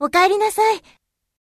お帰りなさい。